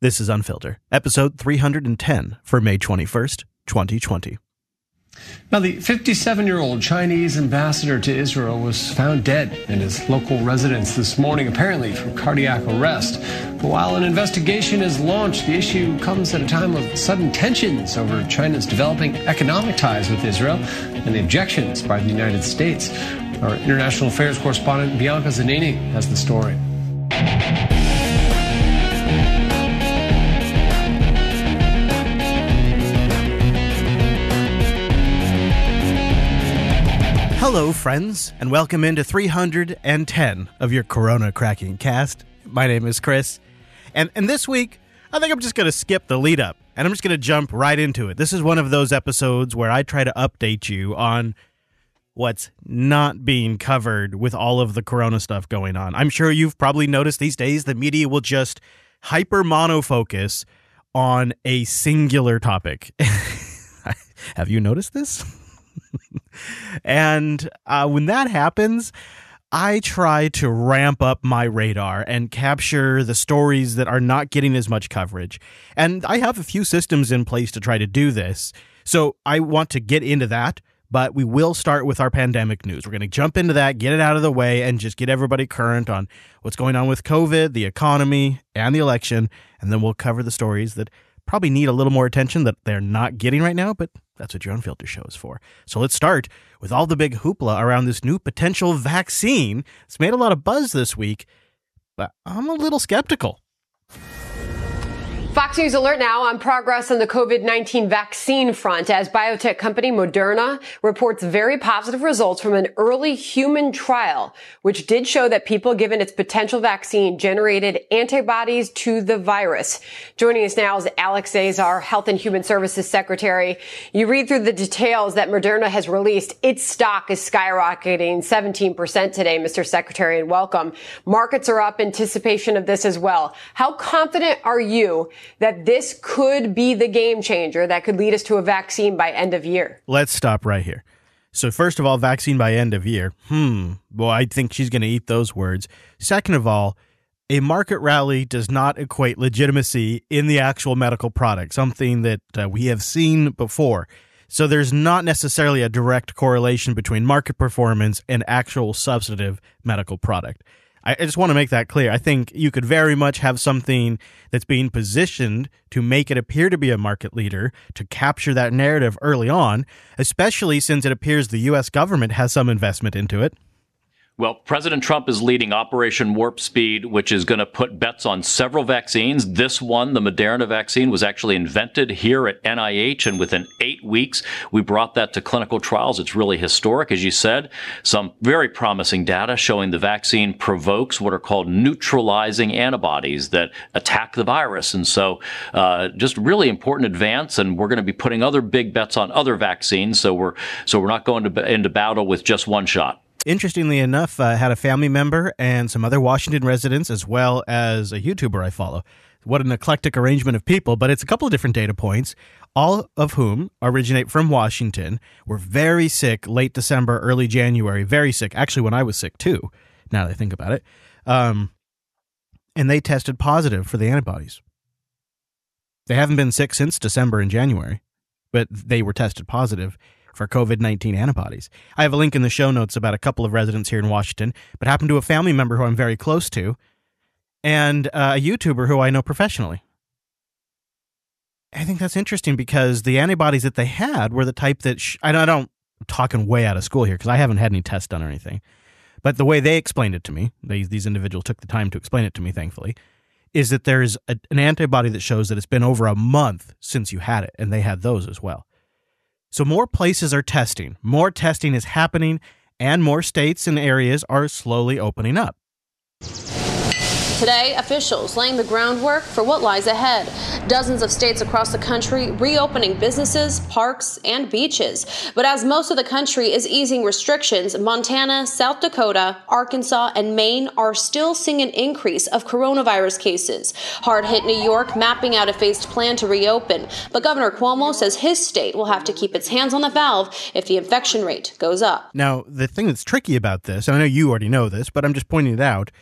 This is Unfilter, episode 310 for May 21st, 2020. Now, the 57 year old Chinese ambassador to Israel was found dead in his local residence this morning, apparently from cardiac arrest. But While an investigation is launched, the issue comes at a time of sudden tensions over China's developing economic ties with Israel and the objections by the United States. Our international affairs correspondent Bianca Zanini has the story. Hello, friends, and welcome into 310 of your Corona Cracking Cast. My name is Chris, and, and this week, I think I'm just going to skip the lead up and I'm just going to jump right into it. This is one of those episodes where I try to update you on what's not being covered with all of the Corona stuff going on. I'm sure you've probably noticed these days the media will just hyper monofocus on a singular topic. Have you noticed this? and uh, when that happens, I try to ramp up my radar and capture the stories that are not getting as much coverage. And I have a few systems in place to try to do this. So I want to get into that, but we will start with our pandemic news. We're going to jump into that, get it out of the way, and just get everybody current on what's going on with COVID, the economy, and the election. And then we'll cover the stories that probably need a little more attention that they're not getting right now, but that's what your unfiltered show is for. So let's start with all the big hoopla around this new potential vaccine. It's made a lot of buzz this week, but I'm a little skeptical. Fox News alert now on progress on the COVID-19 vaccine front as biotech company Moderna reports very positive results from an early human trial, which did show that people given its potential vaccine generated antibodies to the virus. Joining us now is Alex Azar, Health and Human Services Secretary. You read through the details that Moderna has released. Its stock is skyrocketing 17% today, Mr. Secretary, and welcome. Markets are up anticipation of this as well. How confident are you that this could be the game changer that could lead us to a vaccine by end of year? Let's stop right here. So, first of all, vaccine by end of year. Hmm. Well, I think she's going to eat those words. Second of all, a market rally does not equate legitimacy in the actual medical product, something that uh, we have seen before. So, there's not necessarily a direct correlation between market performance and actual substantive medical product. I just want to make that clear. I think you could very much have something that's being positioned to make it appear to be a market leader, to capture that narrative early on, especially since it appears the US government has some investment into it. Well, President Trump is leading Operation Warp Speed, which is going to put bets on several vaccines. This one, the Moderna vaccine, was actually invented here at NIH, and within eight weeks, we brought that to clinical trials. It's really historic, as you said. Some very promising data showing the vaccine provokes what are called neutralizing antibodies that attack the virus. And so, uh, just really important advance, and we're going to be putting other big bets on other vaccines. So we're so we're not going to into battle with just one shot interestingly enough, I uh, had a family member and some other Washington residents, as well as a YouTuber I follow. What an eclectic arrangement of people, but it's a couple of different data points, all of whom originate from Washington, were very sick late December, early January, very sick. Actually, when I was sick too, now that I think about it. Um, and they tested positive for the antibodies. They haven't been sick since December and January, but they were tested positive for COVID 19 antibodies. I have a link in the show notes about a couple of residents here in Washington, but happened to a family member who I'm very close to and uh, a YouTuber who I know professionally. I think that's interesting because the antibodies that they had were the type that sh- I, don't, I'm talking way out of school here because I haven't had any tests done or anything. But the way they explained it to me, they, these individuals took the time to explain it to me, thankfully, is that there's an antibody that shows that it's been over a month since you had it, and they had those as well. So more places are testing, more testing is happening, and more states and areas are slowly opening up. Today, officials laying the groundwork for what lies ahead. Dozens of states across the country reopening businesses, parks, and beaches. But as most of the country is easing restrictions, Montana, South Dakota, Arkansas, and Maine are still seeing an increase of coronavirus cases. Hard hit New York mapping out a phased plan to reopen. But Governor Cuomo says his state will have to keep its hands on the valve if the infection rate goes up. Now, the thing that's tricky about this, and I know you already know this, but I'm just pointing it out,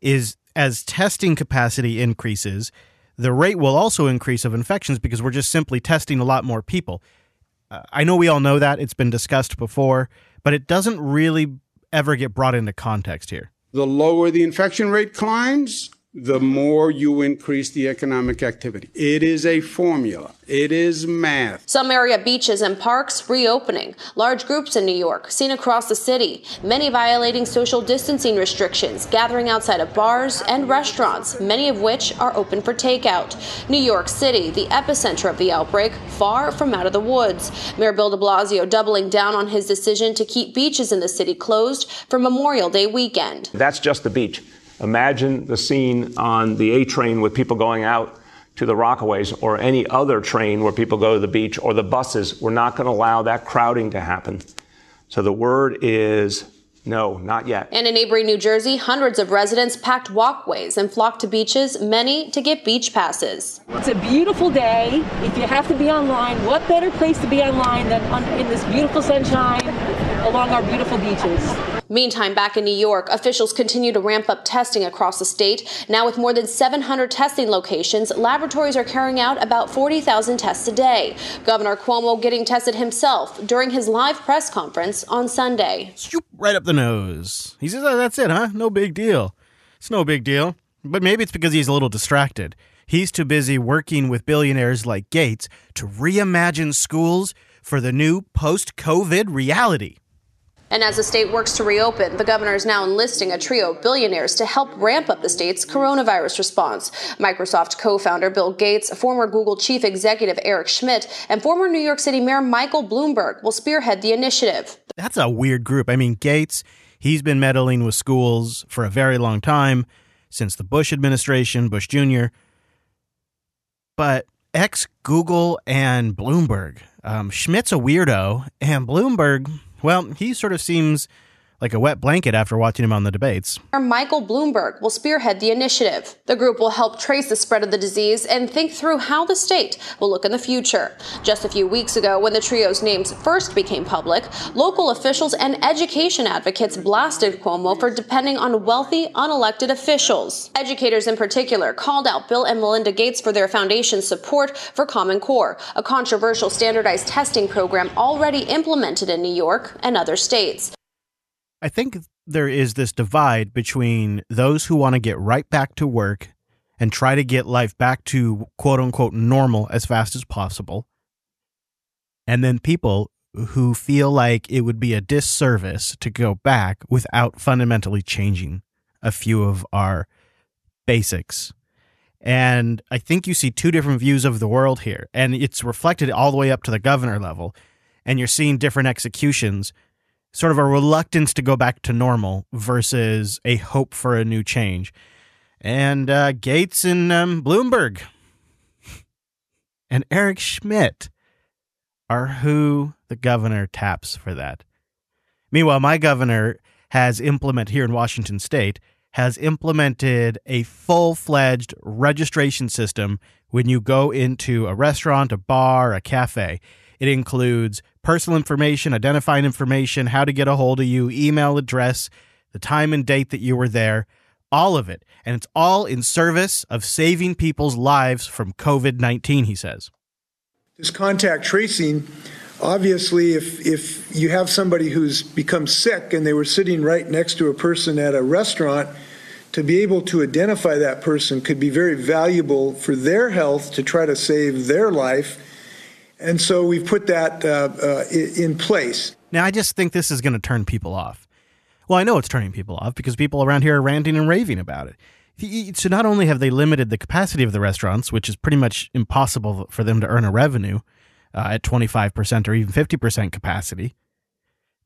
is as testing capacity increases, the rate will also increase of infections because we're just simply testing a lot more people. Uh, I know we all know that. It's been discussed before, but it doesn't really ever get brought into context here. The lower the infection rate climbs, the more you increase the economic activity. It is a formula. It is math. Some area beaches and parks reopening. Large groups in New York seen across the city, many violating social distancing restrictions, gathering outside of bars and restaurants, many of which are open for takeout. New York City, the epicenter of the outbreak, far from out of the woods. Mayor Bill de Blasio doubling down on his decision to keep beaches in the city closed for Memorial Day weekend. That's just the beach. Imagine the scene on the A train with people going out to the Rockaways or any other train where people go to the beach or the buses. We're not going to allow that crowding to happen. So the word is no, not yet. And in neighboring New Jersey, hundreds of residents packed walkways and flocked to beaches, many to get beach passes. It's a beautiful day. If you have to be online, what better place to be online than in this beautiful sunshine along our beautiful beaches? Meantime, back in New York, officials continue to ramp up testing across the state. Now, with more than 700 testing locations, laboratories are carrying out about 40,000 tests a day. Governor Cuomo getting tested himself during his live press conference on Sunday. Swoop right up the nose. He says, oh, That's it, huh? No big deal. It's no big deal. But maybe it's because he's a little distracted. He's too busy working with billionaires like Gates to reimagine schools for the new post COVID reality. And as the state works to reopen, the governor is now enlisting a trio of billionaires to help ramp up the state's coronavirus response. Microsoft co founder Bill Gates, former Google chief executive Eric Schmidt, and former New York City Mayor Michael Bloomberg will spearhead the initiative. That's a weird group. I mean, Gates, he's been meddling with schools for a very long time, since the Bush administration, Bush Jr. But ex Google and Bloomberg. Um, Schmidt's a weirdo, and Bloomberg, well, he sort of seems like a wet blanket after watching him on the debates. Michael Bloomberg will spearhead the initiative. The group will help trace the spread of the disease and think through how the state will look in the future. Just a few weeks ago, when the trio's names first became public, local officials and education advocates blasted Cuomo for depending on wealthy, unelected officials. Educators in particular called out Bill and Melinda Gates for their foundation's support for Common Core, a controversial standardized testing program already implemented in New York and other states. I think there is this divide between those who want to get right back to work and try to get life back to quote unquote normal as fast as possible, and then people who feel like it would be a disservice to go back without fundamentally changing a few of our basics. And I think you see two different views of the world here, and it's reflected all the way up to the governor level. And you're seeing different executions sort of a reluctance to go back to normal versus a hope for a new change. And uh, Gates and um, Bloomberg and Eric Schmidt are who the governor taps for that. Meanwhile, my governor has implemented here in Washington state has implemented a full-fledged registration system when you go into a restaurant, a bar, a cafe. It includes personal information, identifying information, how to get a hold of you, email address, the time and date that you were there, all of it. And it's all in service of saving people's lives from COVID 19, he says. This contact tracing, obviously, if, if you have somebody who's become sick and they were sitting right next to a person at a restaurant, to be able to identify that person could be very valuable for their health to try to save their life and so we've put that uh, uh, in place. Now, I just think this is going to turn people off. Well, I know it's turning people off because people around here are ranting and raving about it. So not only have they limited the capacity of the restaurants, which is pretty much impossible for them to earn a revenue uh, at 25% or even 50% capacity,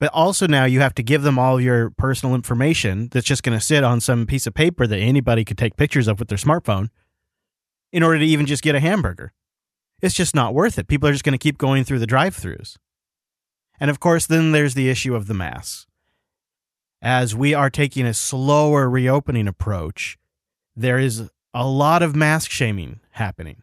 but also now you have to give them all your personal information that's just going to sit on some piece of paper that anybody could take pictures of with their smartphone in order to even just get a hamburger it's just not worth it. People are just going to keep going through the drive throughs. And of course, then there's the issue of the masks. As we are taking a slower reopening approach, there is a lot of mask shaming happening.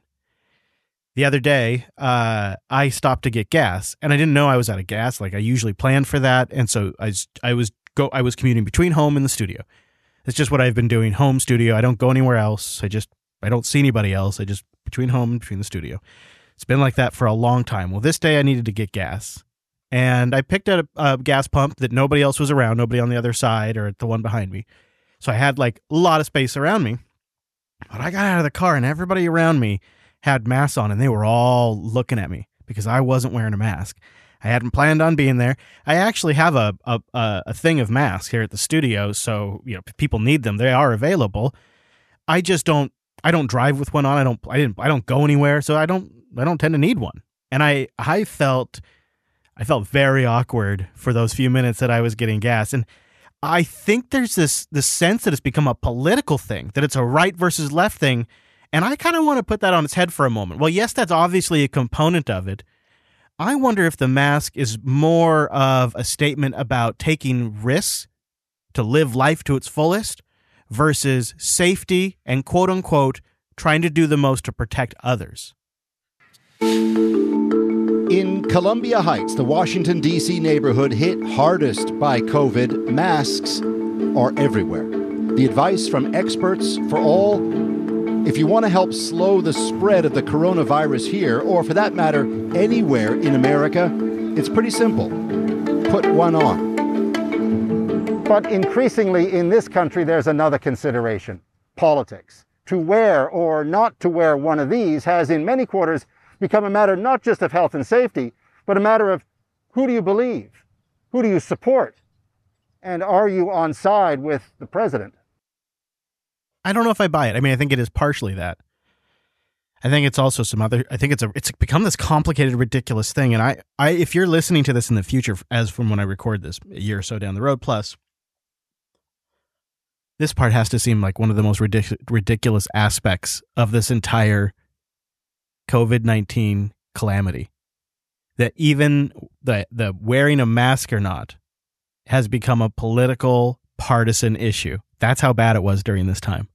The other day, uh, I stopped to get gas, and I didn't know I was out of gas. Like I usually plan for that, and so I, I was go I was commuting between home and the studio. It's just what I've been doing, home studio. I don't go anywhere else. I just I don't see anybody else. I just between home and between the studio. It's been like that for a long time. Well, this day I needed to get gas. And I picked up a, a gas pump that nobody else was around, nobody on the other side or the one behind me. So I had like a lot of space around me. But I got out of the car and everybody around me had masks on and they were all looking at me because I wasn't wearing a mask. I hadn't planned on being there. I actually have a, a, a thing of masks here at the studio, so you know people need them. They are available. I just don't. I don't drive with one on. I don't. I didn't. I don't go anywhere, so I don't. I don't tend to need one. And I I felt I felt very awkward for those few minutes that I was getting gas. And I think there's this this sense that it's become a political thing, that it's a right versus left thing. And I kind of want to put that on its head for a moment. Well, yes, that's obviously a component of it. I wonder if the mask is more of a statement about taking risks to live life to its fullest versus safety and quote unquote trying to do the most to protect others. In Columbia Heights, the Washington, D.C. neighborhood hit hardest by COVID, masks are everywhere. The advice from experts for all if you want to help slow the spread of the coronavirus here, or for that matter, anywhere in America, it's pretty simple put one on. But increasingly in this country, there's another consideration politics. To wear or not to wear one of these has, in many quarters, become a matter not just of health and safety, but a matter of who do you believe? Who do you support? And are you on side with the president? I don't know if I buy it. I mean, I think it is partially that. I think it's also some other. I think it's a. It's become this complicated, ridiculous thing. And I, I, if you're listening to this in the future, as from when I record this, a year or so down the road, plus, this part has to seem like one of the most ridic- ridiculous aspects of this entire COVID 19 calamity. That even the, the wearing a mask or not has become a political partisan issue. That's how bad it was during this time.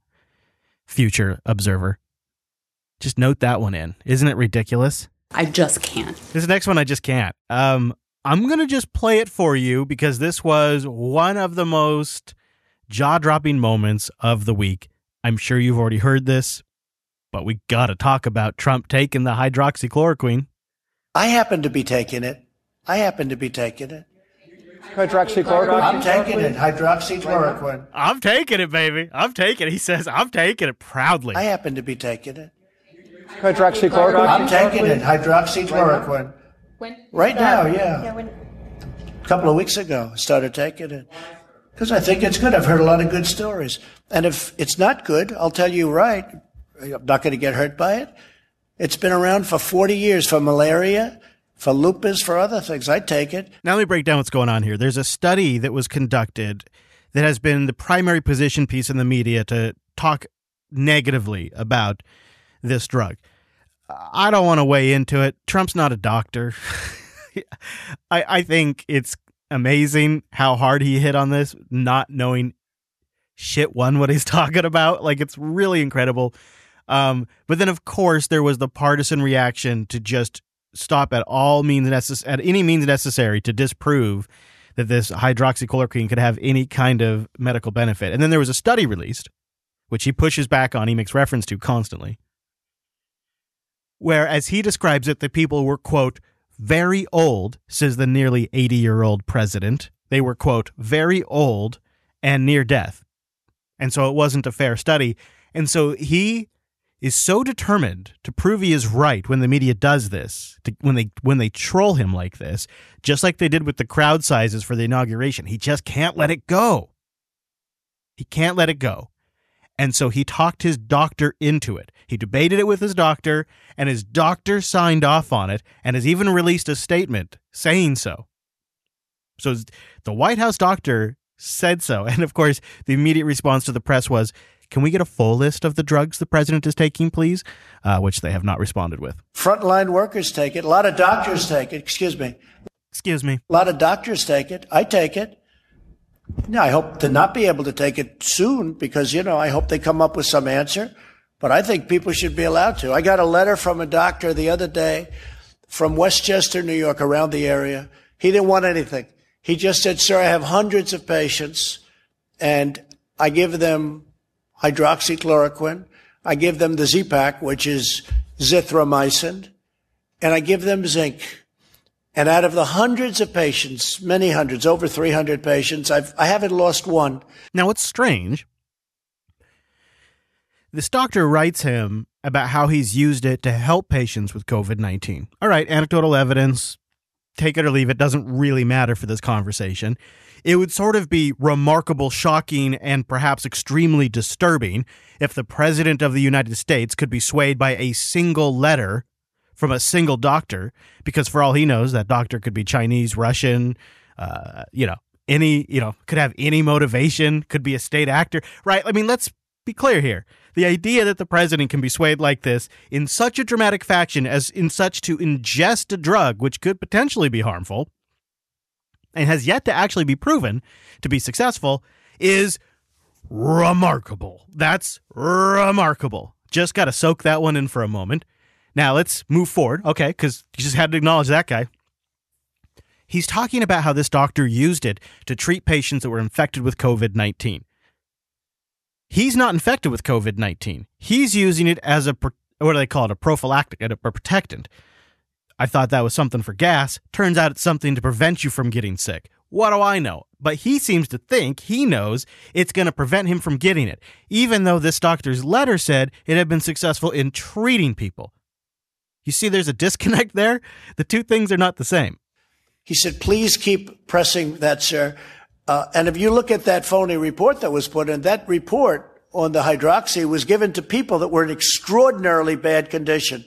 Future observer. Just note that one in. Isn't it ridiculous? I just can't. This next one, I just can't. Um, I'm going to just play it for you because this was one of the most jaw dropping moments of the week. I'm sure you've already heard this, but we got to talk about Trump taking the hydroxychloroquine. I happen to be taking it. I happen to be taking it. Hydroxychloroquine? I'm taking it. Hydroxychloroquine. I'm taking it, baby. I'm taking it. He says, I'm taking it proudly. I happen to be taking it. Hydroxychloroquine? I'm taking it. Hydroxychloroquine. When? Right now, yeah. Yeah, when? A couple of weeks ago, I started taking it. Because I think it's good. I've heard a lot of good stories. And if it's not good, I'll tell you right. I'm not going to get hurt by it. It's been around for 40 years for malaria, for lupus, for other things. I take it. Now let me break down what's going on here. There's a study that was conducted that has been the primary position piece in the media to talk negatively about this drug. I don't want to weigh into it. Trump's not a doctor. I, I think it's amazing how hard he hit on this, not knowing shit one what he's talking about. Like it's really incredible. Um, but then of course there was the partisan reaction to just stop at all means necess- at any means necessary to disprove that this hydroxychloroquine could have any kind of medical benefit. And then there was a study released, which he pushes back on, he makes reference to constantly, where, as he describes it, the people were, quote, very old, says the nearly 80 year old president. They were, quote, very old and near death. And so it wasn't a fair study. And so he is so determined to prove he is right when the media does this, to, when they when they troll him like this, just like they did with the crowd sizes for the inauguration. He just can't let it go. He can't let it go. And so he talked his doctor into it. He debated it with his doctor, and his doctor signed off on it and has even released a statement saying so. So the White House doctor said so. And of course, the immediate response to the press was, can we get a full list of the drugs the president is taking, please? Uh, which they have not responded with. Frontline workers take it. A lot of doctors take it. Excuse me. Excuse me. A lot of doctors take it. I take it. Yeah, I hope to not be able to take it soon because, you know, I hope they come up with some answer. But I think people should be allowed to. I got a letter from a doctor the other day from Westchester, New York, around the area. He didn't want anything. He just said, sir, I have hundreds of patients and I give them hydroxychloroquine. I give them the Z-Pak, which is zithromycin, and I give them zinc. And out of the hundreds of patients, many hundreds, over 300 patients, I've, I haven't lost one. Now, what's strange, this doctor writes him about how he's used it to help patients with COVID 19. All right, anecdotal evidence, take it or leave it, doesn't really matter for this conversation. It would sort of be remarkable, shocking, and perhaps extremely disturbing if the President of the United States could be swayed by a single letter from a single doctor, because for all he knows, that doctor could be Chinese, Russian, uh, you know, any, you know, could have any motivation, could be a state actor, right? I mean, let's be clear here. The idea that the president can be swayed like this in such a dramatic fashion as in such to ingest a drug which could potentially be harmful and has yet to actually be proven to be successful is remarkable. That's remarkable. Just got to soak that one in for a moment. Now let's move forward, okay, because you just had to acknowledge that guy. He's talking about how this doctor used it to treat patients that were infected with COVID 19. He's not infected with COVID 19. He's using it as a, what do they call it, a prophylactic, a protectant. I thought that was something for gas. Turns out it's something to prevent you from getting sick. What do I know? But he seems to think he knows it's going to prevent him from getting it, even though this doctor's letter said it had been successful in treating people. You see, there's a disconnect there. The two things are not the same. He said, please keep pressing that, sir. Uh, and if you look at that phony report that was put in, that report on the hydroxy was given to people that were in extraordinarily bad condition.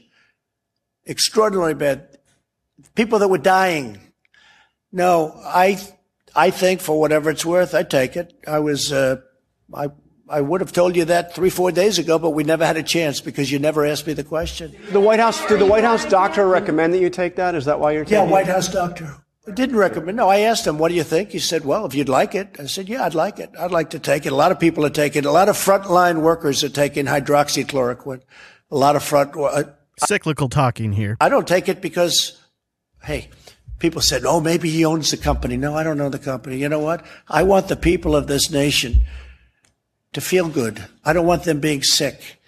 Extraordinarily bad. People that were dying. No, I, I think for whatever it's worth, I take it. I was, uh, I, I would have told you that three, four days ago, but we never had a chance because you never asked me the question. The White House, did the White House doctor recommend that you take that? Is that why you're taking it? Yeah, White House doctor. Didn't recommend. No, I asked him, what do you think? He said, well, if you'd like it. I said, yeah, I'd like it. I'd like to take it. A lot of people are taking it. A lot of frontline workers are taking hydroxychloroquine. A lot of front. Uh, Cyclical talking here. I don't take it because, hey, people said, oh, maybe he owns the company. No, I don't know the company. You know what? I want the people of this nation to feel good. I don't want them being sick.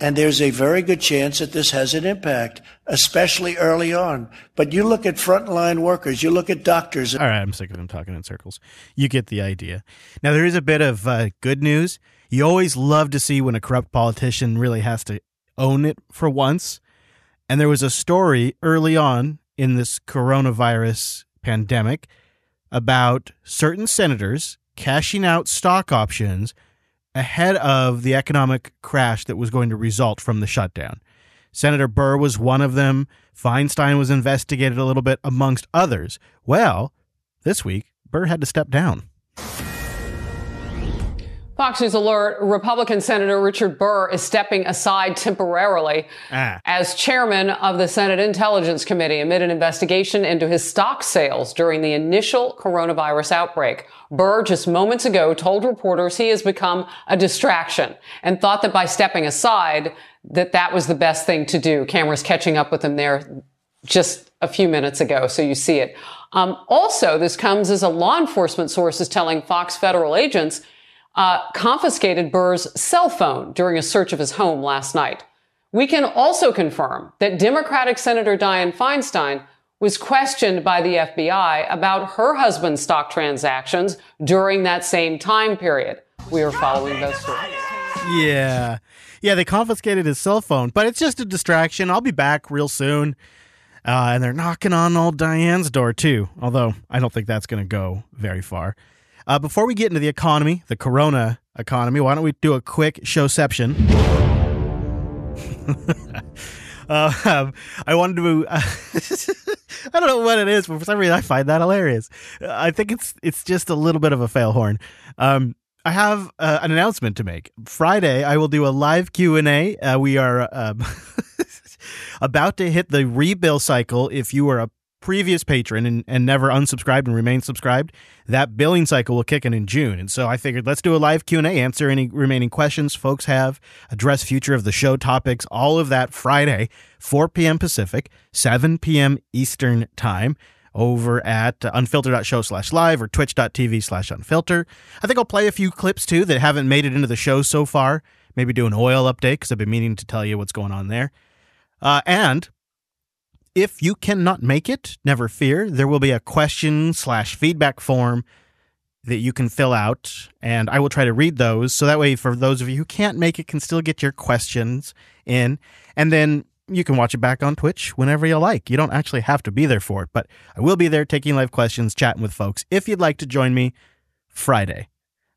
And there's a very good chance that this has an impact, especially early on. But you look at frontline workers, you look at doctors. All right, I'm sick of him talking in circles. You get the idea. Now, there is a bit of uh, good news. You always love to see when a corrupt politician really has to own it for once. And there was a story early on in this coronavirus pandemic about certain senators cashing out stock options ahead of the economic crash that was going to result from the shutdown. Senator Burr was one of them. Feinstein was investigated a little bit, amongst others. Well, this week, Burr had to step down. Fox News alert Republican Senator Richard Burr is stepping aside temporarily ah. as chairman of the Senate Intelligence Committee amid an investigation into his stock sales during the initial coronavirus outbreak. Burr just moments ago told reporters he has become a distraction and thought that by stepping aside that that was the best thing to do. Cameras catching up with him there just a few minutes ago, so you see it. Um, also, this comes as a law enforcement source is telling Fox federal agents uh, confiscated Burr's cell phone during a search of his home last night. We can also confirm that Democratic Senator Dianne Feinstein was questioned by the FBI about her husband's stock transactions during that same time period. We are following those stories. Yeah. Yeah, they confiscated his cell phone, but it's just a distraction. I'll be back real soon. Uh, and they're knocking on old Dianne's door, too, although I don't think that's going to go very far. Uh, before we get into the economy, the corona economy, why don't we do a quick showception? uh, I wanted to. Uh, I don't know what it is, but for some reason I find that hilarious. I think it's it's just a little bit of a fail horn. Um, I have uh, an announcement to make. Friday, I will do a live Q and A. Uh, we are um, about to hit the rebill cycle. If you are a previous patron and, and never unsubscribed and remain subscribed, that billing cycle will kick in in June. And so I figured let's do a live Q&A, answer any remaining questions folks have, address future of the show topics, all of that Friday, 4 p.m. Pacific, 7 p.m. Eastern Time over at unfilter.show slash live or twitch.tv slash unfilter. I think I'll play a few clips too that haven't made it into the show so far Maybe do an oil update because I've been meaning to tell you what's going on there. Uh, and if you cannot make it, never fear. There will be a question slash feedback form that you can fill out, and I will try to read those. So that way, for those of you who can't make it, can still get your questions in. And then you can watch it back on Twitch whenever you like. You don't actually have to be there for it, but I will be there taking live questions, chatting with folks. If you'd like to join me Friday,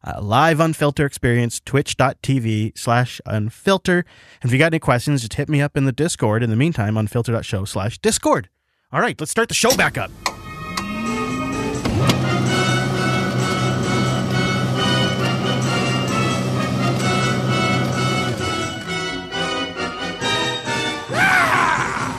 uh, live unfilter experience, twitch.tv slash unfilter. And if you got any questions, just hit me up in the Discord. In the meantime, unfilter.show slash Discord. All right, let's start the show back up.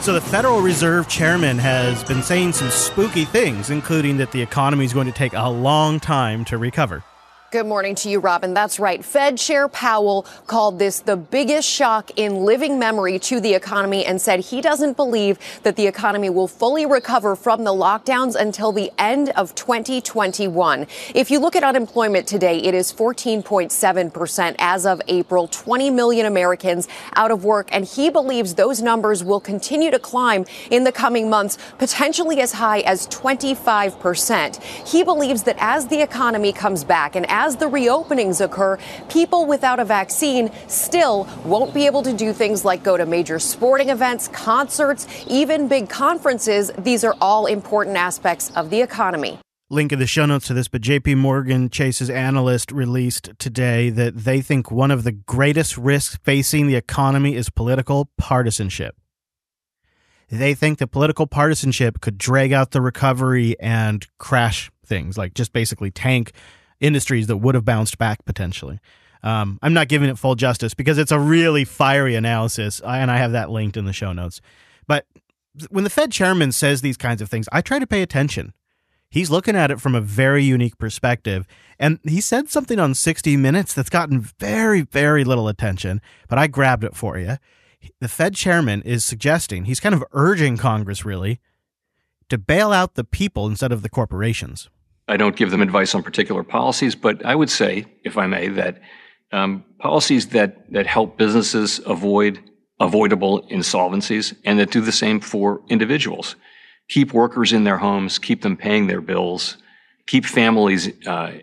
So, the Federal Reserve chairman has been saying some spooky things, including that the economy is going to take a long time to recover. Good morning to you, Robin. That's right. Fed Chair Powell called this the biggest shock in living memory to the economy and said he doesn't believe that the economy will fully recover from the lockdowns until the end of 2021. If you look at unemployment today, it is 14.7% as of April, 20 million Americans out of work, and he believes those numbers will continue to climb in the coming months, potentially as high as 25%. He believes that as the economy comes back and as the reopenings occur, people without a vaccine still won't be able to do things like go to major sporting events, concerts, even big conferences. These are all important aspects of the economy. Link in the show notes to this, but JP Morgan Chase's analyst released today that they think one of the greatest risks facing the economy is political partisanship. They think that political partisanship could drag out the recovery and crash things, like just basically tank industries that would have bounced back potentially. Um, I'm not giving it full justice because it's a really fiery analysis, and I have that linked in the show notes. But when the Fed chairman says these kinds of things, I try to pay attention. He's looking at it from a very unique perspective. And he said something on 60 Minutes that's gotten very, very little attention, but I grabbed it for you. The Fed chairman is suggesting, he's kind of urging Congress really to bail out the people instead of the corporations. I don't give them advice on particular policies, but I would say, if I may, that um, policies that, that help businesses avoid avoidable insolvencies and that do the same for individuals. Keep workers in their homes, keep them paying their bills, keep families uh,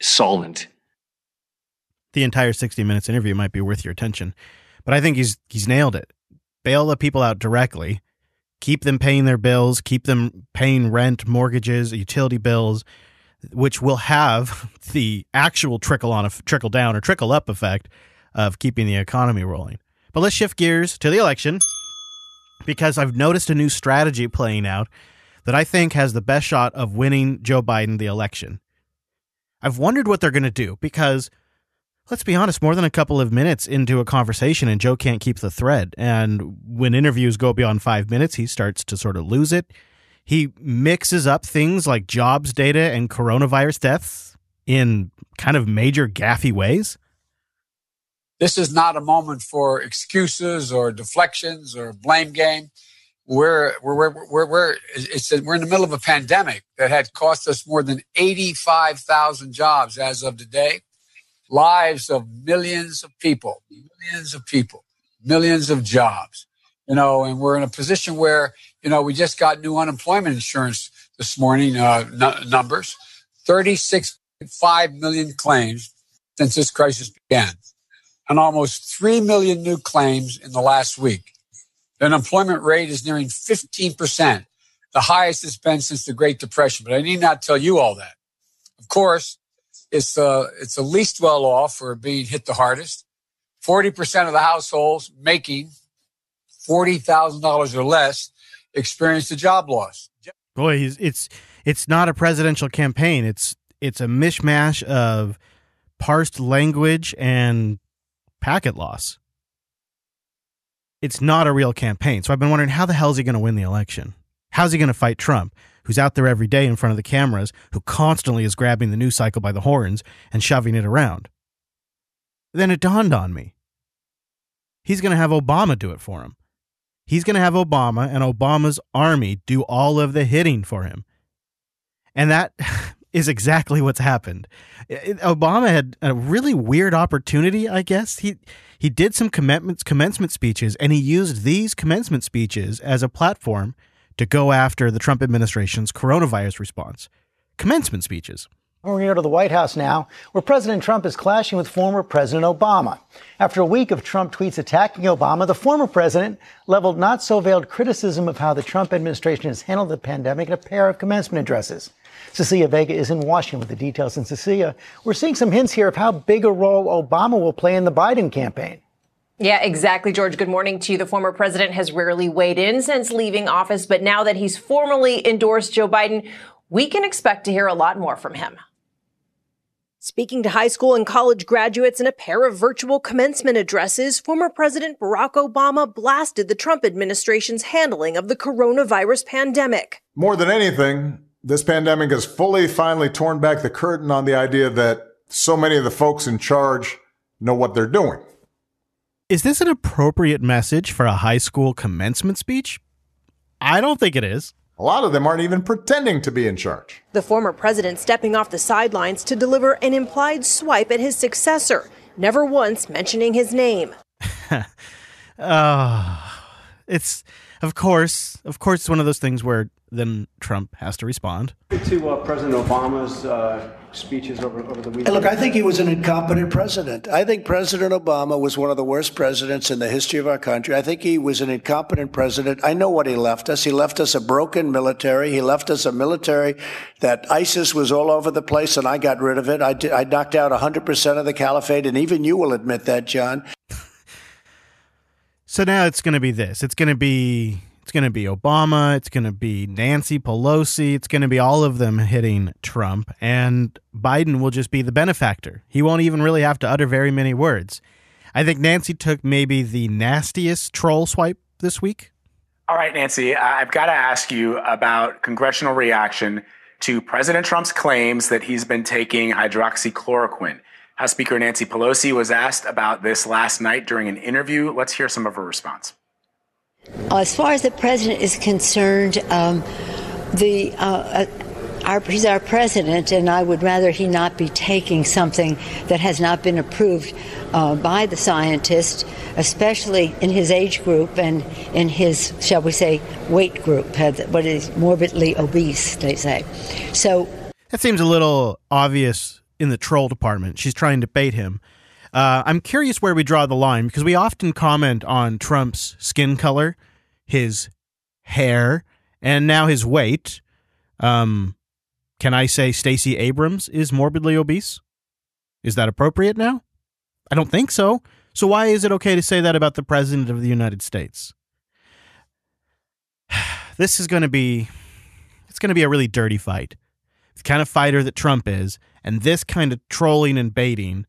solvent. The entire 60 Minutes interview might be worth your attention, but I think he's he's nailed it. Bail the people out directly, keep them paying their bills, keep them paying rent, mortgages, utility bills, which will have the actual trickle on a trickle down or trickle up effect of keeping the economy rolling. But let's shift gears to the election because I've noticed a new strategy playing out that I think has the best shot of winning Joe Biden the election. I've wondered what they're going to do because let's be honest, more than a couple of minutes into a conversation and Joe can't keep the thread. And when interviews go beyond five minutes, he starts to sort of lose it. He mixes up things like jobs data and coronavirus deaths in kind of major gaffy ways. This is not a moment for excuses or deflections or blame game. We're, we're, we're, we're, it's a, we're in the middle of a pandemic that had cost us more than 85,000 jobs as of today, lives of millions of people, millions of people, millions of jobs, you know, and we're in a position where, you know, we just got new unemployment insurance this morning, uh, n- numbers, 36.5 million claims since this crisis began and almost 3 million new claims in the last week. The unemployment rate is nearing 15%, the highest it's been since the Great Depression. But I need not tell you all that. Of course, it's, uh, it's the least well off for being hit the hardest. 40% of the households making $40,000 or less experienced a job loss. Boy, it's it's not a presidential campaign. It's it's a mishmash of parsed language and packet loss. It's not a real campaign. So I've been wondering how the hell is he going to win the election? How's he going to fight Trump, who's out there every day in front of the cameras, who constantly is grabbing the news cycle by the horns and shoving it around? Then it dawned on me. He's going to have Obama do it for him. He's going to have Obama and Obama's army do all of the hitting for him. And that is exactly what's happened. Obama had a really weird opportunity, I guess. He he did some commencement commencement speeches and he used these commencement speeches as a platform to go after the Trump administration's coronavirus response. Commencement speeches. We're going to go to the White House now, where President Trump is clashing with former President Obama. After a week of Trump tweets attacking Obama, the former president leveled not so veiled criticism of how the Trump administration has handled the pandemic in a pair of commencement addresses. Cecilia Vega is in Washington with the details. And Cecilia, we're seeing some hints here of how big a role Obama will play in the Biden campaign. Yeah, exactly, George. Good morning to you. The former president has rarely weighed in since leaving office, but now that he's formally endorsed Joe Biden, we can expect to hear a lot more from him. Speaking to high school and college graduates in a pair of virtual commencement addresses, former President Barack Obama blasted the Trump administration's handling of the coronavirus pandemic. More than anything, this pandemic has fully, finally torn back the curtain on the idea that so many of the folks in charge know what they're doing. Is this an appropriate message for a high school commencement speech? I don't think it is. A lot of them aren't even pretending to be in charge. The former president stepping off the sidelines to deliver an implied swipe at his successor, never once mentioning his name. uh, it's, of course, of course, it's one of those things where then Trump has to respond. To uh, President Obama's uh, speeches over, over the weekend. Look, I think he was an incompetent president. I think President Obama was one of the worst presidents in the history of our country. I think he was an incompetent president. I know what he left us. He left us a broken military. He left us a military that ISIS was all over the place, and I got rid of it. I, did, I knocked out 100% of the caliphate, and even you will admit that, John. so now it's going to be this. It's going to be it's going to be Obama. It's going to be Nancy Pelosi. It's going to be all of them hitting Trump. And Biden will just be the benefactor. He won't even really have to utter very many words. I think Nancy took maybe the nastiest troll swipe this week. All right, Nancy, I've got to ask you about congressional reaction to President Trump's claims that he's been taking hydroxychloroquine. House Speaker Nancy Pelosi was asked about this last night during an interview. Let's hear some of her response. As far as the president is concerned, um, the uh, uh, our, he's our president, and I would rather he not be taking something that has not been approved uh, by the scientist, especially in his age group and in his, shall we say, weight group, what is morbidly obese, they say. So that seems a little obvious in the troll department. She's trying to bait him. Uh, I'm curious where we draw the line because we often comment on Trump's skin color, his hair, and now his weight. Um, can I say Stacey Abrams is morbidly obese? Is that appropriate now? I don't think so. So why is it okay to say that about the president of the United States? this is going to be it's going to be a really dirty fight. The kind of fighter that Trump is, and this kind of trolling and baiting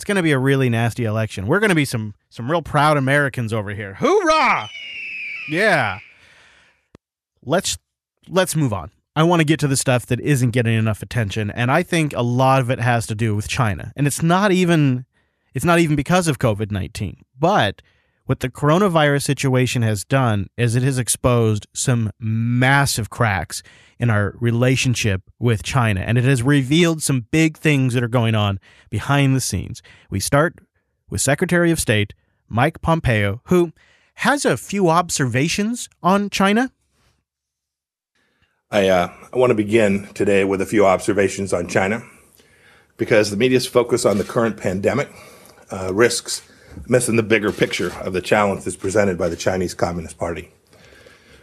it's going to be a really nasty election. We're going to be some some real proud Americans over here. Hoorah! Yeah. Let's let's move on. I want to get to the stuff that isn't getting enough attention, and I think a lot of it has to do with China. And it's not even it's not even because of COVID-19, but what the coronavirus situation has done is it has exposed some massive cracks in our relationship with China, and it has revealed some big things that are going on behind the scenes. We start with Secretary of State Mike Pompeo, who has a few observations on China. I, uh, I want to begin today with a few observations on China because the media's focus on the current pandemic uh, risks missing the bigger picture of the challenge that's presented by the Chinese Communist Party.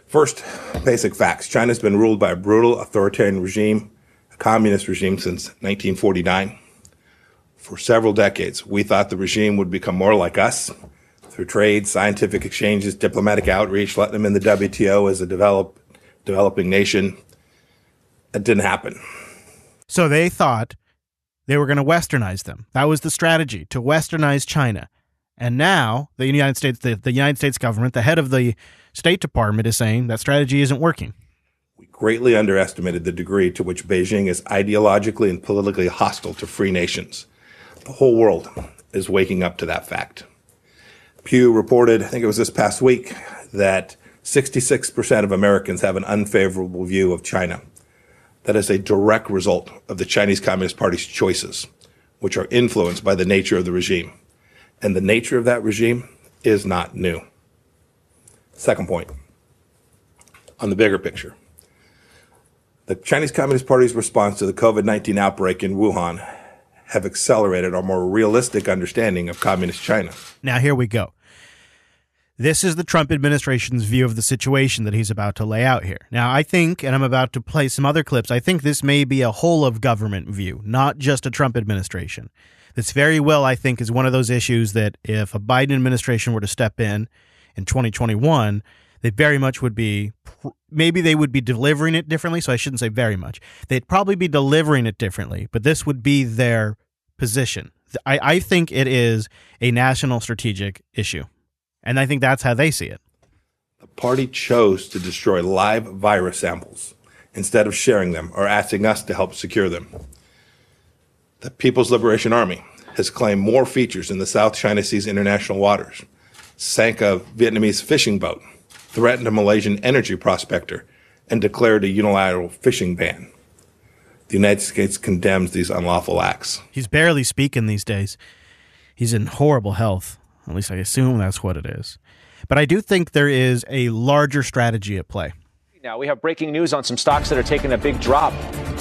First, basic facts. China's been ruled by a brutal authoritarian regime, a communist regime since 1949. For several decades, we thought the regime would become more like us through trade, scientific exchanges, diplomatic outreach, letting them in the WTO as a develop, developing nation. It didn't happen. So they thought they were going to westernize them. That was the strategy to westernize China. And now the United States, the, the United States government, the head of the State Department is saying that strategy isn't working. We greatly underestimated the degree to which Beijing is ideologically and politically hostile to free nations. The whole world is waking up to that fact. Pew reported, I think it was this past week, that 66% of Americans have an unfavorable view of China. that is a direct result of the Chinese Communist Party's choices, which are influenced by the nature of the regime. And the nature of that regime is not new. Second point on the bigger picture. The Chinese Communist Party's response to the COVID 19 outbreak in Wuhan have accelerated our more realistic understanding of communist China. Now, here we go. This is the Trump administration's view of the situation that he's about to lay out here. Now, I think, and I'm about to play some other clips, I think this may be a whole of government view, not just a Trump administration. This very well, I think, is one of those issues that if a Biden administration were to step in in 2021, they very much would be, maybe they would be delivering it differently. So I shouldn't say very much. They'd probably be delivering it differently, but this would be their position. I, I think it is a national strategic issue. And I think that's how they see it. The party chose to destroy live virus samples instead of sharing them or asking us to help secure them. The People's Liberation Army has claimed more features in the South China Sea's international waters, sank a Vietnamese fishing boat, threatened a Malaysian energy prospector, and declared a unilateral fishing ban. The United States condemns these unlawful acts. He's barely speaking these days. He's in horrible health. At least I assume that's what it is. But I do think there is a larger strategy at play. Now we have breaking news on some stocks that are taking a big drop.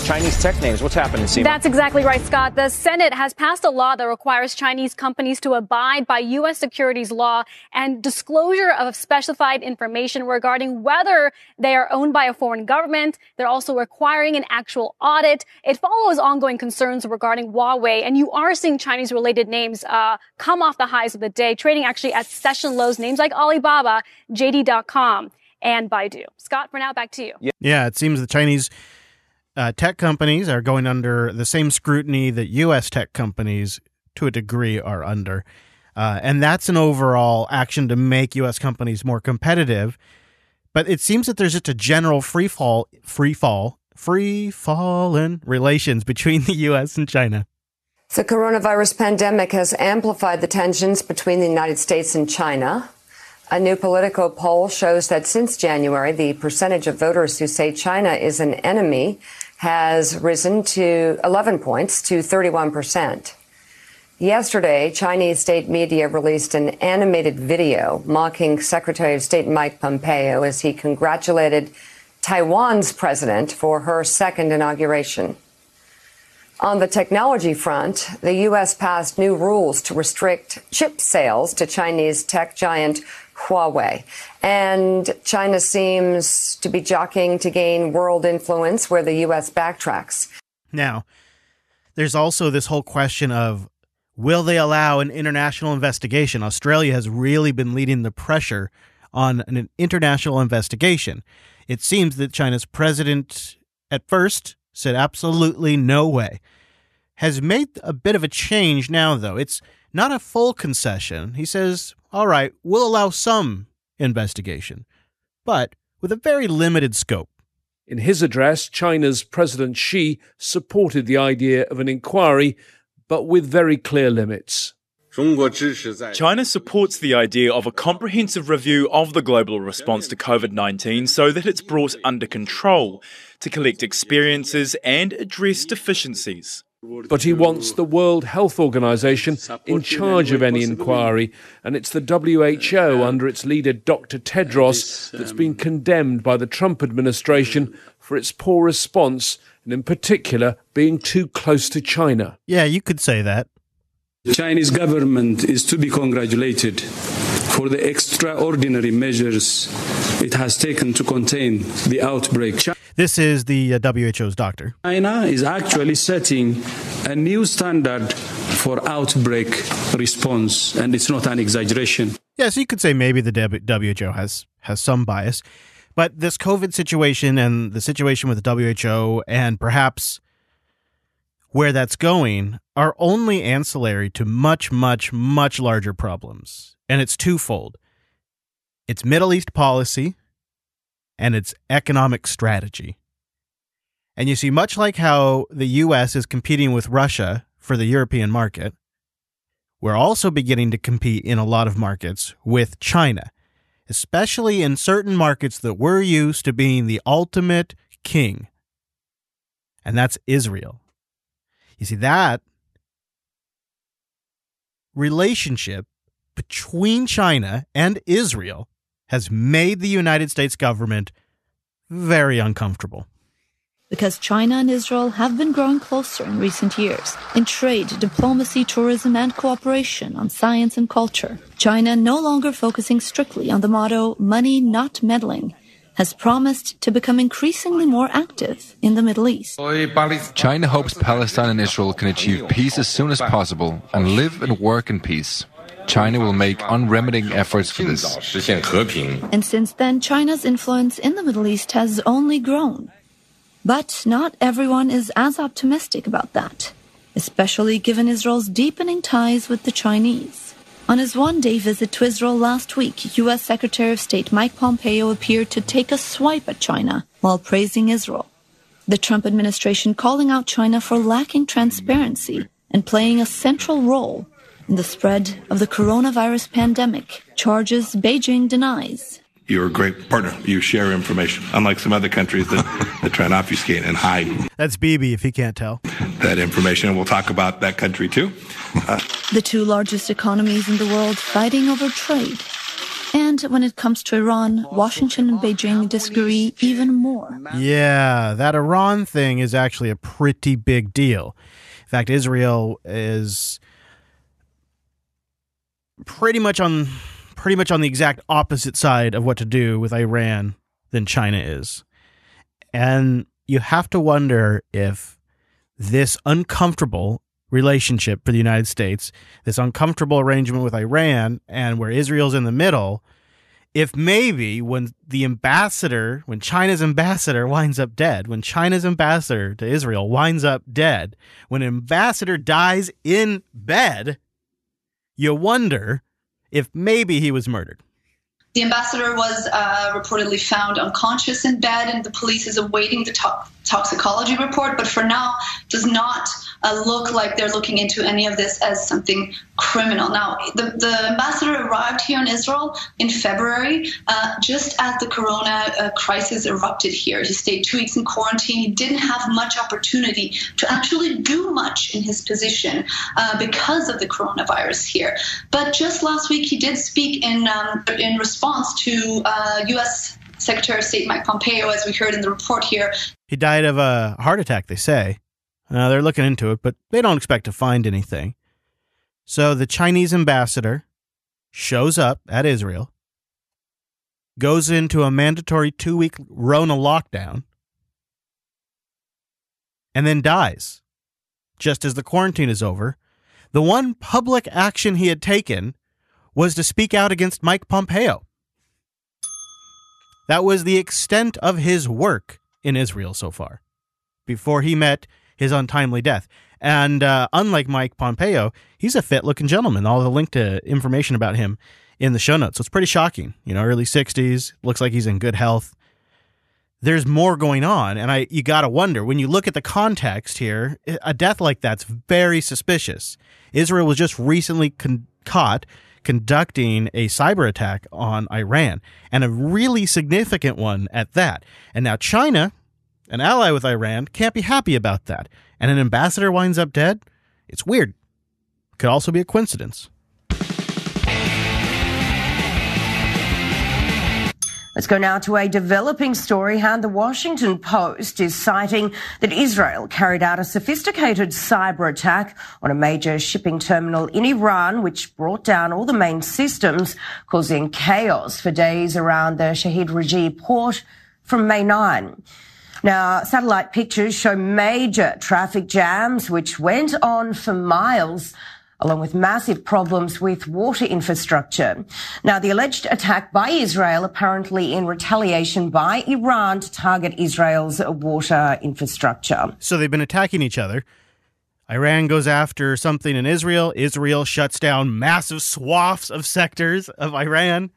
Chinese tech names. What's happening, Seema? That's exactly right, Scott. The Senate has passed a law that requires Chinese companies to abide by U.S. securities law and disclosure of specified information regarding whether they are owned by a foreign government. They're also requiring an actual audit. It follows ongoing concerns regarding Huawei, and you are seeing Chinese-related names uh, come off the highs of the day, trading actually at session lows. Names like Alibaba, JD.com and Baidu. Scott, for now, back to you. Yeah, it seems the Chinese uh, tech companies are going under the same scrutiny that U.S. tech companies, to a degree, are under. Uh, and that's an overall action to make U.S. companies more competitive. But it seems that there's just a general free fall, free fall, free fallen relations between the U.S. and China. The coronavirus pandemic has amplified the tensions between the United States and China. A new Politico poll shows that since January, the percentage of voters who say China is an enemy has risen to 11 points to 31%. Yesterday, Chinese state media released an animated video mocking Secretary of State Mike Pompeo as he congratulated Taiwan's president for her second inauguration. On the technology front, the U.S. passed new rules to restrict chip sales to Chinese tech giant Huawei. And China seems to be jockeying to gain world influence where the U.S. backtracks. Now, there's also this whole question of will they allow an international investigation? Australia has really been leading the pressure on an international investigation. It seems that China's president, at first, said absolutely no way. Has made a bit of a change now, though. It's not a full concession. He says, all right, we'll allow some investigation, but with a very limited scope. In his address, China's President Xi supported the idea of an inquiry, but with very clear limits. China supports the idea of a comprehensive review of the global response to COVID 19 so that it's brought under control to collect experiences and address deficiencies. But he wants the World Health Organization in charge of any inquiry, and it's the WHO under its leader Dr. Tedros that's been condemned by the Trump administration for its poor response, and in particular being too close to China. Yeah, you could say that. The Chinese government is to be congratulated for the extraordinary measures it has taken to contain the outbreak. This is the uh, WHO's doctor. China is actually setting a new standard for outbreak response, and it's not an exaggeration. Yes, yeah, so you could say maybe the WHO has has some bias, but this COVID situation and the situation with the WHO and perhaps where that's going are only ancillary to much, much, much larger problems. And it's twofold it's Middle East policy and its economic strategy. And you see, much like how the US is competing with Russia for the European market, we're also beginning to compete in a lot of markets with China, especially in certain markets that we're used to being the ultimate king and that's Israel. You see, that relationship between China and Israel has made the United States government very uncomfortable. Because China and Israel have been growing closer in recent years in trade, diplomacy, tourism, and cooperation on science and culture. China, no longer focusing strictly on the motto, money not meddling, has promised to become increasingly more active in the Middle East. China hopes Palestine and Israel can achieve peace as soon as possible and live and work in peace. China will make unremitting efforts for this. And since then, China's influence in the Middle East has only grown. But not everyone is as optimistic about that, especially given Israel's deepening ties with the Chinese. On his one day visit to Israel last week, U.S. Secretary of State Mike Pompeo appeared to take a swipe at China while praising Israel. The Trump administration calling out China for lacking transparency and playing a central role the spread of the coronavirus pandemic, charges Beijing denies. You're a great partner. You share information, unlike some other countries that, that try and obfuscate and hide That's Bibi, if you can't tell. that information. And we'll talk about that country too. Uh, The two largest economies in the world fighting over trade. And when it comes to Iran, Washington and Beijing disagree even more. Yeah, that Iran thing is actually a pretty big deal. In fact, Israel is pretty much on pretty much on the exact opposite side of what to do with Iran than China is. And you have to wonder if this uncomfortable relationship for the United States, this uncomfortable arrangement with Iran and where Israel's in the middle, if maybe when the ambassador, when China's ambassador winds up dead, when China's ambassador to Israel winds up dead, when an ambassador dies in bed, you wonder if maybe he was murdered. The ambassador was uh, reportedly found unconscious in bed, and the police is awaiting the to- toxicology report. But for now, does not uh, look like they're looking into any of this as something criminal. Now, the, the ambassador arrived here in Israel in February, uh, just as the corona uh, crisis erupted here. He stayed two weeks in quarantine. He didn't have much opportunity to actually do much in his position uh, because of the coronavirus here. But just last week, he did speak in um, in response to U.S. Secretary of State Mike Pompeo, as we heard in the report here. He died of a heart attack, they say. Uh, they're looking into it, but they don't expect to find anything. So the Chinese ambassador shows up at Israel, goes into a mandatory two week Rona lockdown, and then dies just as the quarantine is over. The one public action he had taken was to speak out against Mike Pompeo. That was the extent of his work in Israel so far before he met his untimely death. And uh, unlike Mike Pompeo, he's a fit looking gentleman. I'll link to information about him in the show notes. So it's pretty shocking. You know, early 60s, looks like he's in good health. There's more going on, and I you got to wonder when you look at the context here, a death like that's very suspicious. Israel was just recently con- caught conducting a cyber attack on Iran, and a really significant one at that. And now China, an ally with Iran, can't be happy about that. And an ambassador winds up dead? It's weird. Could also be a coincidence. Let's go now to a developing story. How the Washington Post is citing that Israel carried out a sophisticated cyber attack on a major shipping terminal in Iran, which brought down all the main systems, causing chaos for days around the Shahid Rajaee port from May 9. Now, satellite pictures show major traffic jams, which went on for miles along with massive problems with water infrastructure. Now, the alleged attack by Israel apparently in retaliation by Iran to target Israel's water infrastructure. So they've been attacking each other. Iran goes after something in Israel. Israel shuts down massive swaths of sectors of Iran.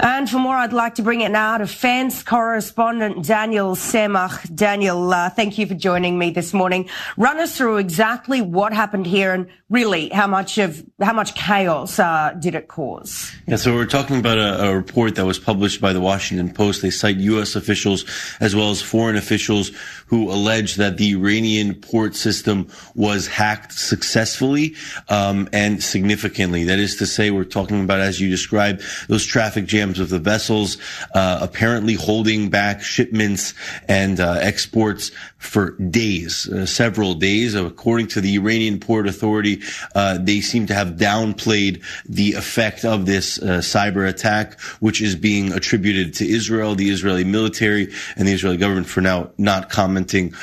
And for more, I'd like to bring it now to fence correspondent Daniel Semach. Daniel, uh, thank you for joining me this morning. Run us through exactly what happened here and really how much of how much chaos uh, did it cause? Yeah, so we're talking about a, a, report that was published by the Washington Post. They cite U.S. officials as well as foreign officials who allege that the Iranian port system was hacked successfully um, and significantly. That is to say, we're talking about, as you described, those traffic jams of the vessels, uh, apparently holding back shipments and uh, exports for days, uh, several days. According to the Iranian Port Authority, uh, they seem to have downplayed the effect of this uh, cyber attack, which is being attributed to Israel, the Israeli military, and the Israeli government for now not commenting.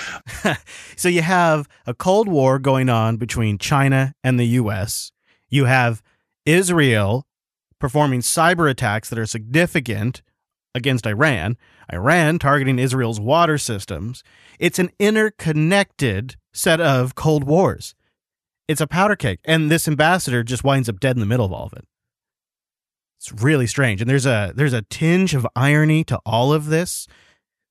so you have a Cold War going on between China and the U.S. You have Israel performing cyber attacks that are significant against Iran, Iran targeting Israel's water systems. It's an interconnected set of Cold Wars. It's a powder keg. And this ambassador just winds up dead in the middle of all of it. It's really strange. And there's a there's a tinge of irony to all of this.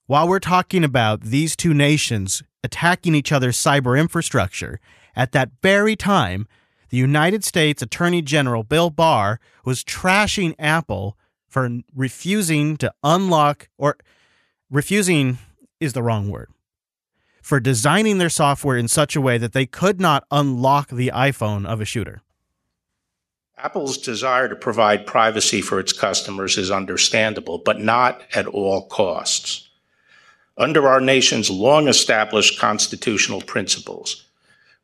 While we're talking about these two nations attacking each other's cyber infrastructure, at that very time, the United States Attorney General Bill Barr was trashing Apple for refusing to unlock or refusing is the wrong word for designing their software in such a way that they could not unlock the iPhone of a shooter. Apple's desire to provide privacy for its customers is understandable, but not at all costs. Under our nation's long established constitutional principles,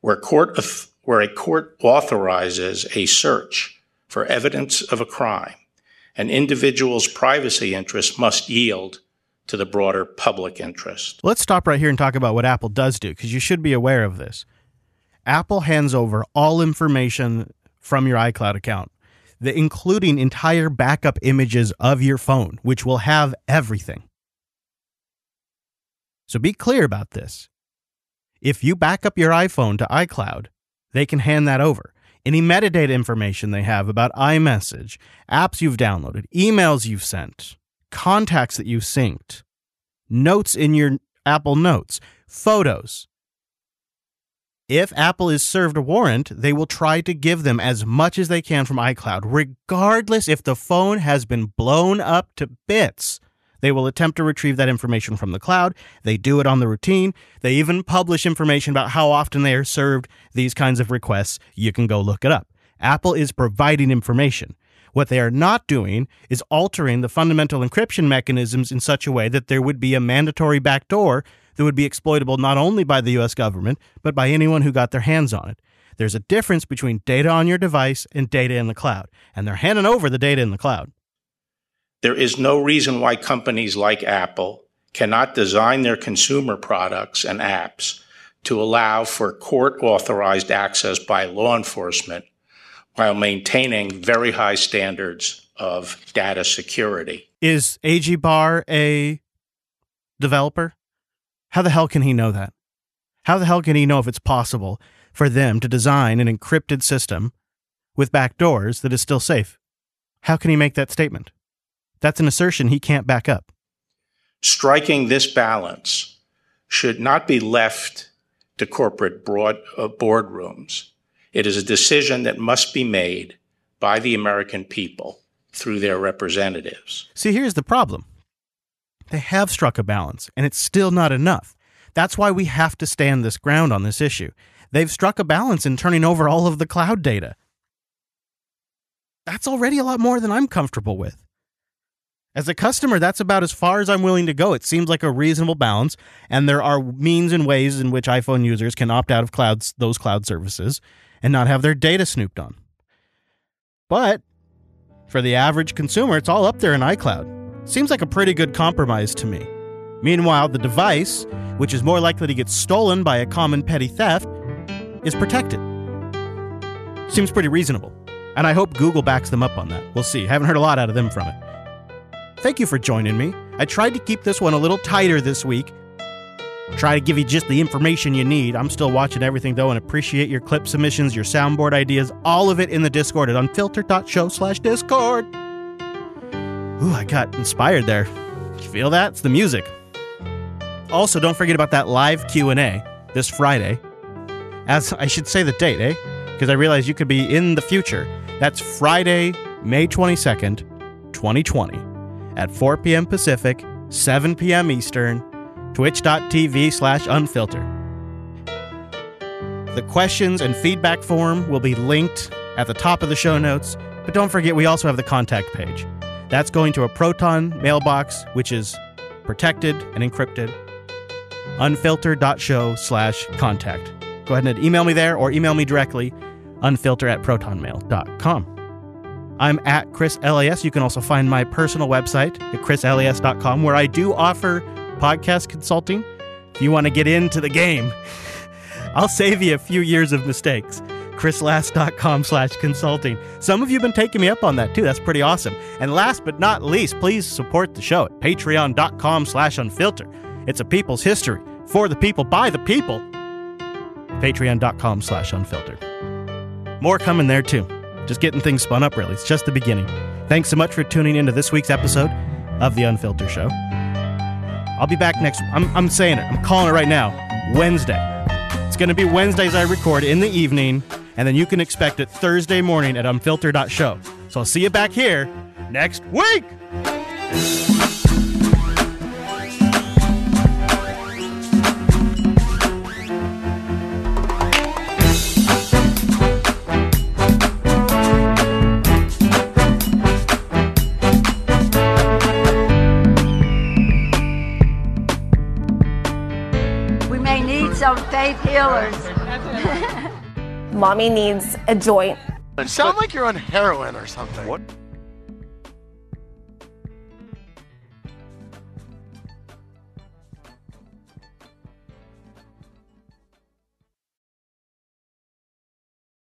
where, court, where a court authorizes a search for evidence of a crime, an individual's privacy interests must yield to the broader public interest. Let's stop right here and talk about what Apple does do, because you should be aware of this. Apple hands over all information from your iCloud account, the, including entire backup images of your phone, which will have everything. So be clear about this. If you back up your iPhone to iCloud, they can hand that over. Any metadata information they have about iMessage, apps you've downloaded, emails you've sent, contacts that you've synced, notes in your Apple Notes, photos. If Apple is served a warrant, they will try to give them as much as they can from iCloud, regardless if the phone has been blown up to bits. They will attempt to retrieve that information from the cloud. They do it on the routine. They even publish information about how often they are served these kinds of requests. You can go look it up. Apple is providing information. What they are not doing is altering the fundamental encryption mechanisms in such a way that there would be a mandatory backdoor that would be exploitable not only by the US government, but by anyone who got their hands on it. There's a difference between data on your device and data in the cloud, and they're handing over the data in the cloud. There is no reason why companies like Apple cannot design their consumer products and apps to allow for court authorized access by law enforcement while maintaining very high standards of data security. Is AG Barr a developer? How the hell can he know that? How the hell can he know if it's possible for them to design an encrypted system with backdoors that is still safe? How can he make that statement? That's an assertion he can't back up. Striking this balance should not be left to corporate broad, uh, boardrooms it is a decision that must be made by the American people through their representatives. See, here's the problem they have struck a balance, and it's still not enough. That's why we have to stand this ground on this issue. They've struck a balance in turning over all of the cloud data. That's already a lot more than I'm comfortable with. As a customer, that's about as far as I'm willing to go. It seems like a reasonable balance, and there are means and ways in which iPhone users can opt out of clouds, those cloud services and not have their data snooped on. But for the average consumer, it's all up there in iCloud. Seems like a pretty good compromise to me. Meanwhile, the device, which is more likely to get stolen by a common petty theft, is protected. Seems pretty reasonable. And I hope Google backs them up on that. We'll see. Haven't heard a lot out of them from it. Thank you for joining me. I tried to keep this one a little tighter this week. Try to give you just the information you need. I'm still watching everything though and appreciate your clip submissions, your soundboard ideas, all of it in the Discord at unfiltered.show slash Discord. Ooh, I got inspired there. You feel that? It's the music. Also, don't forget about that live Q&A this Friday. As I should say the date, eh? Because I realize you could be in the future. That's Friday, May 22nd, 2020 at 4 p.m. Pacific, 7 p.m. Eastern, twitch.tv slash unfilter. The questions and feedback form will be linked at the top of the show notes, but don't forget we also have the contact page. That's going to a Proton mailbox, which is protected and encrypted. Unfilter.show slash contact. Go ahead and email me there or email me directly, unfilter at protonmail.com. I'm at Chris LAS. You can also find my personal website at chrislas.com where I do offer podcast consulting. If you want to get into the game, I'll save you a few years of mistakes. chrislas.com slash consulting. Some of you have been taking me up on that too. That's pretty awesome. And last but not least, please support the show at patreon.com slash unfilter. It's a people's history for the people by the people. Patreon.com slash unfiltered. More coming there too. Just getting things spun up, really. It's just the beginning. Thanks so much for tuning into this week's episode of The Unfiltered Show. I'll be back next I'm, I'm saying it. I'm calling it right now. Wednesday. It's going to be Wednesdays I record in the evening, and then you can expect it Thursday morning at unfiltered.show. So I'll see you back here next week. Faith healers. Mommy needs a joint. You sound like you're on heroin or something. What?